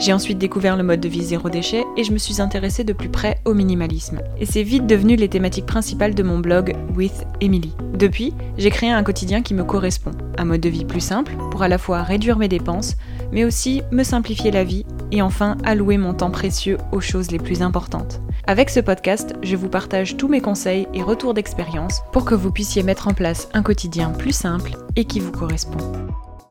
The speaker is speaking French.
J'ai ensuite découvert le mode de vie zéro déchet et je me suis intéressée de plus près au minimalisme. Et c'est vite devenu les thématiques principales de mon blog With Emily. Depuis, j'ai créé un quotidien qui me correspond, un mode de vie plus simple pour à la fois réduire mes dépenses, mais aussi me simplifier la vie et enfin allouer mon temps précieux aux choses les plus importantes. Avec ce podcast, je vous partage tous mes conseils et retours d'expérience pour que vous puissiez mettre en place un quotidien plus simple et qui vous correspond.